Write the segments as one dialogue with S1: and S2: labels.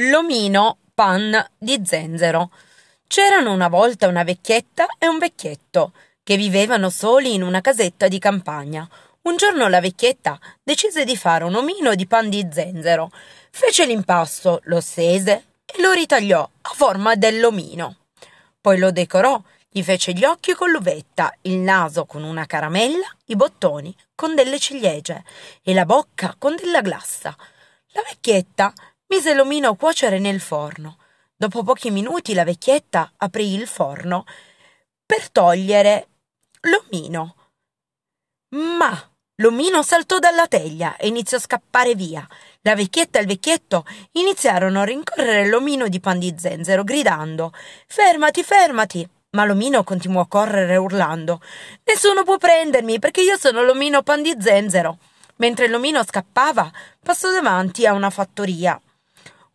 S1: L'omino pan di zenzero. C'erano una volta una vecchietta e un vecchietto che vivevano soli in una casetta di campagna. Un giorno la vecchietta decise di fare un omino di pan di zenzero. Fece l'impasto, lo stese e lo ritagliò a forma dell'omino. Poi lo decorò, gli fece gli occhi con l'uvetta, il naso con una caramella, i bottoni con delle ciliegie e la bocca con della glassa. La vecchietta mise l'omino a cuocere nel forno. Dopo pochi minuti la vecchietta aprì il forno per togliere l'omino. Ma l'omino saltò dalla teglia e iniziò a scappare via. La vecchietta e il vecchietto iniziarono a rincorrere l'omino di pan di zenzero, gridando Fermati, fermati! Ma l'omino continuò a correre urlando Nessuno può prendermi perché io sono l'omino pan di zenzero. Mentre l'omino scappava, passò davanti a una fattoria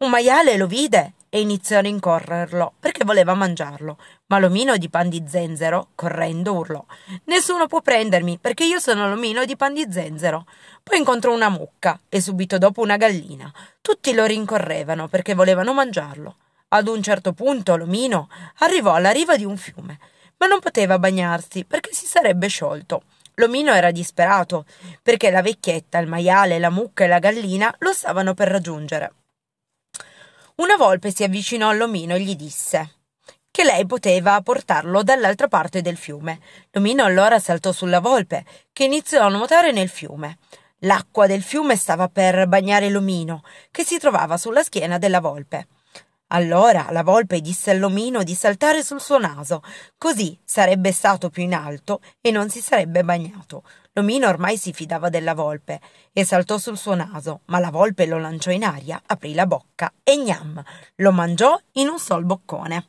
S1: un maiale lo vide e iniziò a rincorrerlo perché voleva mangiarlo. Ma l'omino di pan di zenzero, correndo, urlò: Nessuno può prendermi perché io sono l'omino di pan di zenzero. Poi incontrò una mucca e subito dopo una gallina. Tutti lo rincorrevano perché volevano mangiarlo. Ad un certo punto l'omino arrivò alla riva di un fiume, ma non poteva bagnarsi perché si sarebbe sciolto. L'omino era disperato perché la vecchietta, il maiale, la mucca e la gallina lo stavano per raggiungere. Una volpe si avvicinò all'omino e gli disse che lei poteva portarlo dall'altra parte del fiume. L'omino allora saltò sulla volpe, che iniziò a nuotare nel fiume. L'acqua del fiume stava per bagnare l'omino, che si trovava sulla schiena della volpe. Allora la volpe disse all'omino di saltare sul suo naso, così sarebbe stato più in alto e non si sarebbe bagnato. L'omino ormai si fidava della volpe e saltò sul suo naso, ma la volpe lo lanciò in aria, aprì la bocca e gnam, lo mangiò in un sol boccone.